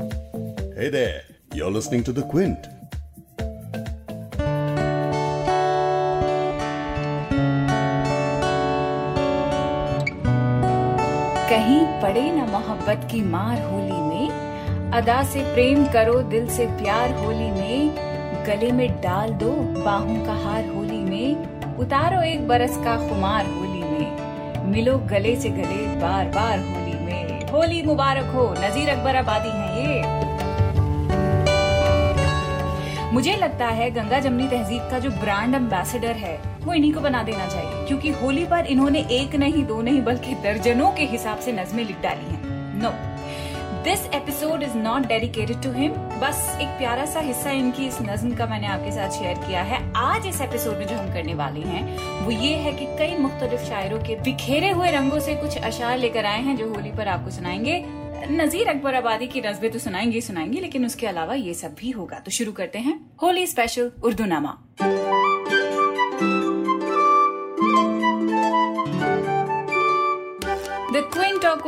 Hey there, you're listening to The Quint. कहीं पड़े न मोहब्बत की मार होली में अदा से प्रेम करो दिल से प्यार होली में गले में डाल दो बाहों का हार होली में उतारो एक बरस का खुमार होली में मिलो गले से गले बार बार होली होली मुबारक हो। नजीर अकबर आबादी है ये। मुझे लगता है गंगा जमनी तहजीब का जो ब्रांड एम्बेसडर है, वो इन्हीं को बना देना चाहिए, क्योंकि होली पर इन्होंने एक नहीं, दो नहीं, बल्कि दर्जनों के हिसाब से नजमें लिख डाली हैं। No this episode is not dedicated to him बस एक प्यारा सा हिस्सा इनकी इस नज्म का मैंने आपके साथ शेयर किया है। आज इस एपिसोड में जो हम करने वाले हैं, वो ये है कि कई मुख्तलिफ़ शायरों के बिखेरे हुए रंगों से कुछ अशार लेकर आए हैं जो होली पर आपको सुनाएँगे। नजीर अकबर आबादी की नजबे तो सुनाएँगे ही सुनाएँगे, लेकिन उसके अलावा ये सब भी होगा। तो शुरू करते हैं होली स्पेशल उर्दू नामा।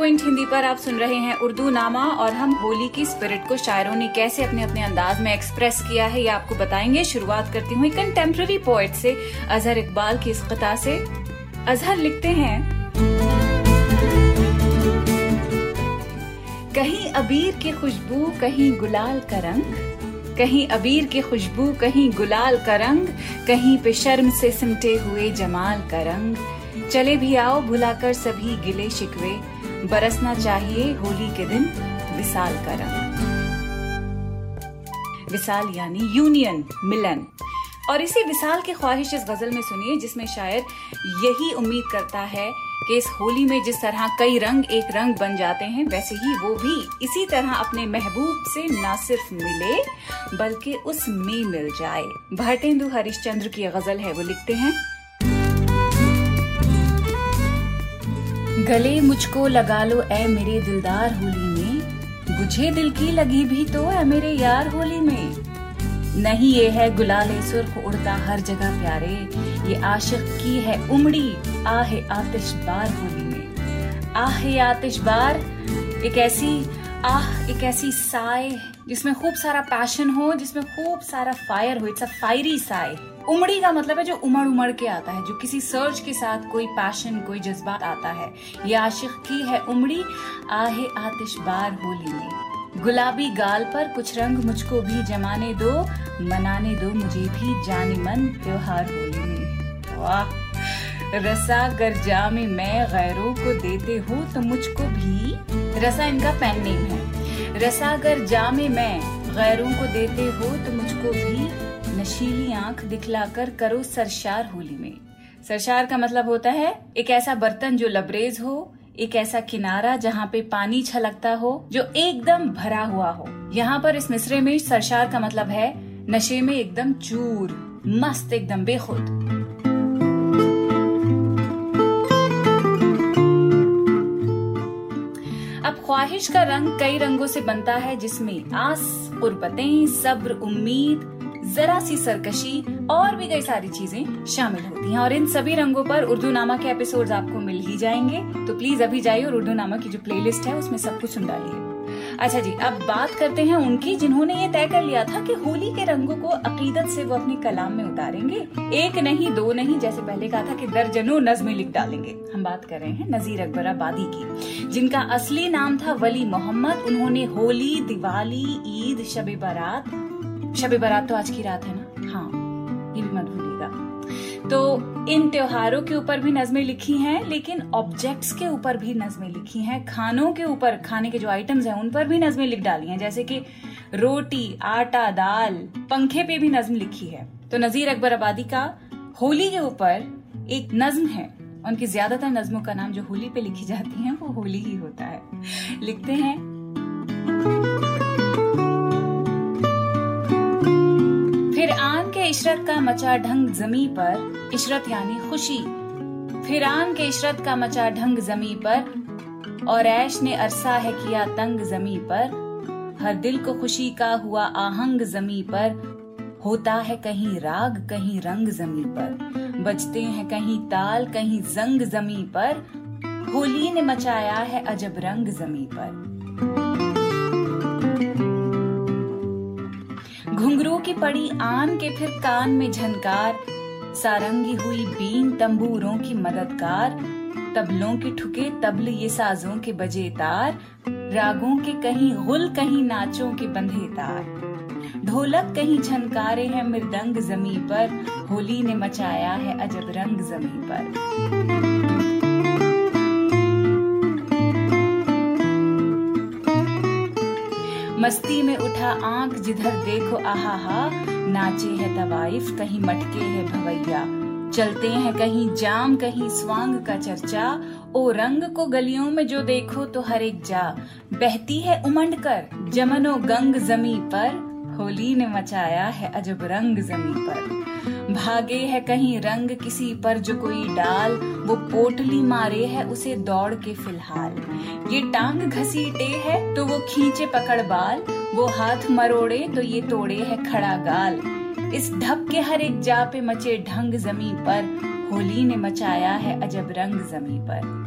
क्विंट हिंदी पर आप सुन रहे हैं उर्दू नामा और हम होली की स्पिरिट को शायरों ने कैसे अपने अपने अंदाज में एक्सप्रेस किया है, ये आपको बताएँगे। शुरुआत करती हूँ कंटेम्प्रेरी पोइट से अजहर इकबाल की इस कथा से। अजहर लिखते हैं। कहीं अबीर की खुशबू, कहीं गुलाल का रंग। कहीं अबीर की खुशबू, कहीं गुलाल का रंग। कहीं पे शर्म से सिमटे हुए जमाल का रंग। चले भी आओ, भुलाकर सभी गिले शिकवे। बरसना चाहिए होली के दिन विशाल का रंग। विशाल यानी यूनियन मिलन। और इसी विशाल की ख्वाहिश इस गज़ल में सुनिए, जिसमें शायर यही उम्मीद करता है कि इस होली में जिस तरह कई रंग एक रंग बन जाते हैं, वैसे ही वो भी इसी तरह अपने महबूब से न सिर्फ़ मिले, बल्कि उसमें मिल जाए। भारतेंदु हरिश्चंद्र की गज़ल है, वो लिखते हैं गले मुझको लगा लो ए मेरे दिलदार होली में। बुझे दिल की लगी भी तो है मेरे यार होली में। नहीं, ये है गुलाले सुर्ख उड़ता हर जगह प्यारे। ये आशिक की है उमड़ी, आहे आतिशबार होली में। आहे आतिशबार एक ऐसी आह, एक ऐसी साय जिसमें खूब सारा पैशन हो, जिसमें खूब सारा फायर हो. It's a fiery sigh. उमड़ी का मतलब है जो उमड़ उमड़ के आता है, जो किसी सर्च के साथ कोई पैशन कोई जज्बा आता है. ये आशिक की है उमड़ी, आहे आतिशबार होली में. गुलाबी गाल पर कुछ रंग मुझको भी जमाने दो, मनाने दो मुझे भी जाने मन त्योहार होली में. वाह रसा गर जा में मैं गैरों को देते हो तो मुझको भी रसा इनका पेन नेम है। रसा, अगर जा में मैं गैरों को देते हो तो मुझको भी नशीली आँख दिखलाकर करो सरशार होली में। सरशार का मतलब होता है, एक ऐसा बर्तन जो लबरेज हो, एक ऐसा किनारा जहाँ पे पानी छलकता हो, जो एकदम भरा हुआ हो। यहाँ पर इस मिसरे में सरशार का मतलब है, नशे में एकदम चूर, मस्त, एकदम बेखुद। अब ख्वाहिश का रंग कई रंगों से बनता है, जिसमें आस उर्बतें सब्र, उम्मीद, जरा सी सरकशी और भी कई सारी चीज़ें शामिल होती हैं। और इन सभी रंगों पर उर्दू नामा के एपिसोड्स आपको मिल ही जाएँगे। तो प्लीज़ अभी जाइए और उर्दू नामा की जो प्लेलिस्ट है, उसमें सब कुछ सुन डालिए। अच्छा जी, अब बात करते हैं उनकी, जिन्होंने ये तय कर लिया था कि होली के रंगों को अकीदत से वो अपने कलाम में उतारेंगे। एक नहीं, दो नहीं, जैसे पहले कहा था कि दर्जनों नज्में लिख डालेंगे। हम बात कर रहे हैं नजीर अकबर आबादी की, जिनका असली नाम था वली मोहम्मद। उन्होंने होली, दिवाली, ईद, शब बारात शब बारात तो आज की रात है ना? हाँ ये भी मत भूलिएगा तो इन त्योहारों के ऊपर भी नज़में लिखी हैं, लेकिन ऑब्जेक्ट्स के ऊपर भी नज़में लिखी हैं, खानों के ऊपर, खाने के जो आइटम्स हैं, उन पर भी नज़में लिख डाली हैं, जैसे कि रोटी, आटा, दाल, पंखे पे भी नज्म लिखी है। तो नजीर अकबर आबादी का होली के ऊपर एक नज्म है उनकी ज़्यादातर नज्मों का नाम जो होली पे लिखी जाती हैं, वो होली ही होता है। लिखते हैं इशरत का मचा ढंग जमी पर, इशरत यानी खुशी। फिर आन के इशरत का मचा ढंग जमी पर, और ऐश ने अरसा है किया तंग जमी पर। हर दिल को खुशी का हुआ आहंग जमी पर। होता है कहीं राग, कहीं रंग जमी पर। बजते हैं कहीं ताल, कहीं जंग जमी पर। होली ने मचाया है अजब रंग जमी पर। की पड़ी आन के फिर कान में झनकार, सारंगी हुई बीन तंबूरों की मददगार, तबलों के ठुके तबल ये साजों के बजे तार, रागों के कहीं गुल, कहीं नाचों के बंधे तार। ढोलक कहीं झनकारे हैं मृदंग जमी पर, होली ने मचाया है अजब रंग जमी पर। मस्ती में उठा आँख जिधर देखो आहा नाचे है तवाइफ, कहीं मटके है भवैया। चलते हैं कहीं जाम, कहीं स्वांग का चर्चा। ओ रंग को गलियों में जो देखो तो हर एक जा। बहती है उमंड कर, जमनो गंग जमी पर। होली ने मचाया है अजब रंग जमी पर। भागे है कहीं रंग किसी पर जो कोई डाल, वो पोटली मारे है उसे दौड़ के फ़िलहाल। ये टांग घसीटे है तो वो खींचे पकड़ बाल, वो हाथ मरोड़े तो ये तोड़े है खड़ा गाल। इस ढप के हर एक जा पे मचे ढंग जमी पर, होली ने मचाया है अजब रंग जमी पर।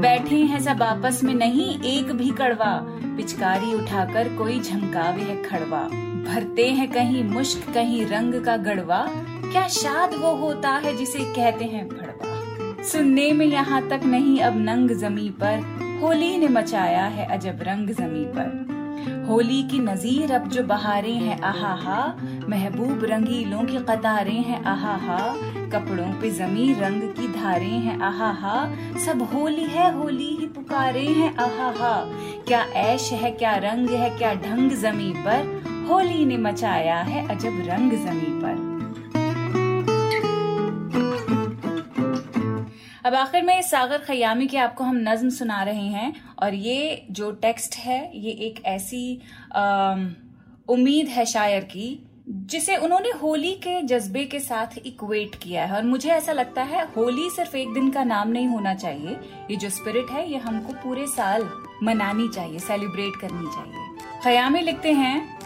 बैठे हैं सब आपस में नहीं, एक भी कड़वा। पिचकारी उठाकर कोई झमकावे है खड़वा। भरते हैं कहीं मुश्क, कहीं रंग का गड़वा। क्या शाद वो होता है जिसे कहते हैं भड़वा सुनने में यहाँ तक नहीं, अब नंग जमी पर। होली ने मचाया है अजब रंग जमी पर। होली की नजीर अब जो बहारें हैं, आहाहा, महबूब रंगीलों की कतारें हैं, आहाहा, कपड़ों पे जमी रंग की धारें हैं, आहाहा, सब होली है, होली ही पुकारे हैं, आहाहा, क्या ऐश है, क्या रंग है, क्या ढंग जमी पर, होली ने मचाया है अजब रंग जमी पर। अब आखिर में सागर खयामी की आपको हम नज्म सुना रहे हैं और ये जो टेक्स्ट है, ये एक ऐसी उम्मीद है शायर की, जिसे उन्होंने होली के जज्बे के साथ इक्वेट किया है। और मुझे ऐसा लगता है, होली सिर्फ़ एक दिन का नाम नहीं होना चाहिए। ये जो स्पिरिट है, ये हमको पूरे साल मनानी चाहिए सेलिब्रेट करनी चाहिए। खयामी लिखते हैं,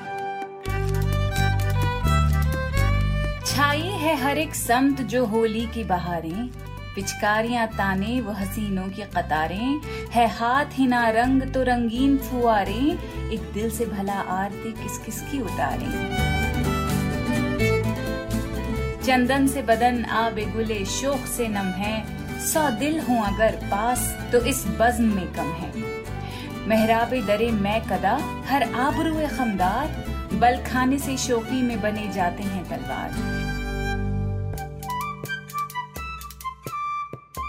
छाई है हर एक समत जो होली की बहारें पिचकारियाँ, ताने वो हसीनों की कतारें, है हाथ ही ना रंग तो रंगीन फुआरे, एक दिल से भला आरती किस किस की उतारे। चंदन से बदन आ बेगुले शोक से नम है, सौ दिल हूँ अगर पास तो इस बज्म में कम है। मेहराबे दरे मैं कदा, हर आबरू खमदार बल खाने से शोकी में बने जाते हैं तलवार।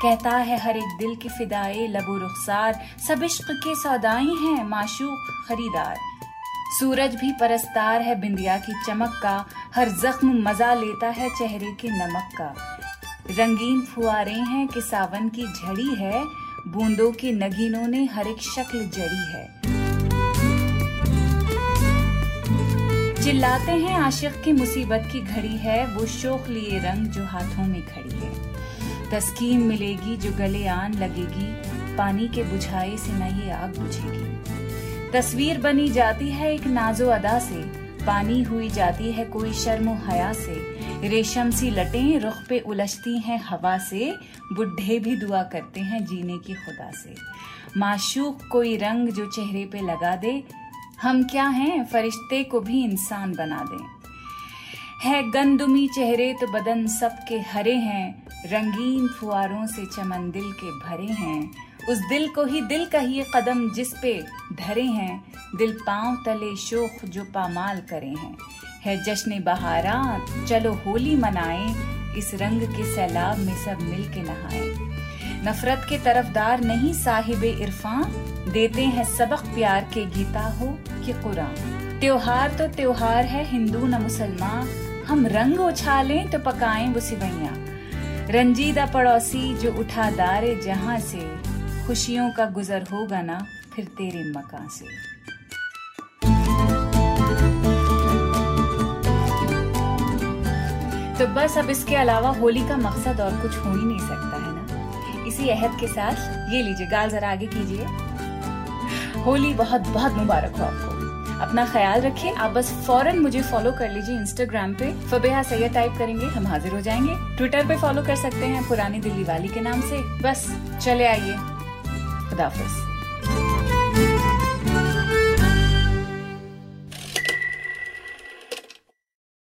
कहता है, हर एक दिल की फिदाए, लबो रुखसार, सब इश्क के सौदाई हैं, माशूक खरीदार। सूरज भी परस्तार है बिंदिया की चमक का, हर जख्म मज़ा लेता है चेहरे के नमक का। रंगीन फुआरे हैं कि सावन की झड़ी है, बूंदों के नगीनों ने हर एक शक्ल जड़ी है। चिल्लाते हैं आशिक की मुसीबत की घड़ी है, वो शोक लिए रंग जो हाथों में खड़ी है। तस्कीन मिलेगी जो गले आन लगेगी, पानी के बुझाए से नहीं आग बुझेगी। तस्वीर बनी जाती है एक नाजो अदा से, पानी हुई जाती है कोई शर्म हया से। रेशम सी लटें रुख पे उलझती हैं हवा से, बुढ़े भी दुआ करते हैं जीने की खुदा से। माशूक कोई रंग जो चेहरे पे लगा दे, हम क्या हैं, फरिश्ते को भी इंसान बना दें। है गंदुमी चेहरे तो बदन सबके हरे हैं रंगीन फुआरों से चमन दिल के भरे हैं। उस दिल को ही दिल कहिए कदम जिस पे धरे हैं। दिल पाँव तले शोख जो पामाल करे हैं। है जश्न बहारा, चलो होली मनाएँ। इस रंग के सैलाब में सब मिल के नहाएँ। नफरत के तरफदार नहीं साहिब इरफान। देते हैं सबक प्यार के गीता हो कि कुरान। त्योहार तो त्योहार है, हिंदू न मुसलमान। हम रंग उछालें तो पकाएँ वो सिवैया। रंजीदा पड़ोसी जो उठा दारे जहाँ से, खुशियों का गुजर होगा ना फिर तेरे मकान से। तो बस अब इसके अलावा होली का मकसद और कुछ हो ही नहीं सकता, है ना? इसी अहद के साथ ये लीजिए, गाल जरा आगे कीजिए। होली बहुत बहुत मुबारक हो आपको। अपना ख्याल रखें। आप बस फ़ौरन मुझे फॉलो कर लीजिए इंस्टाग्राम पे। फबेहा सैयद टाइप करेंगे। हम हाजिर हो जाएँगे। ट्विटर पे फॉलो कर सकते हैं पुरानी दिल्ली वाली के नाम से। बस, चले आइए। खुदाफिज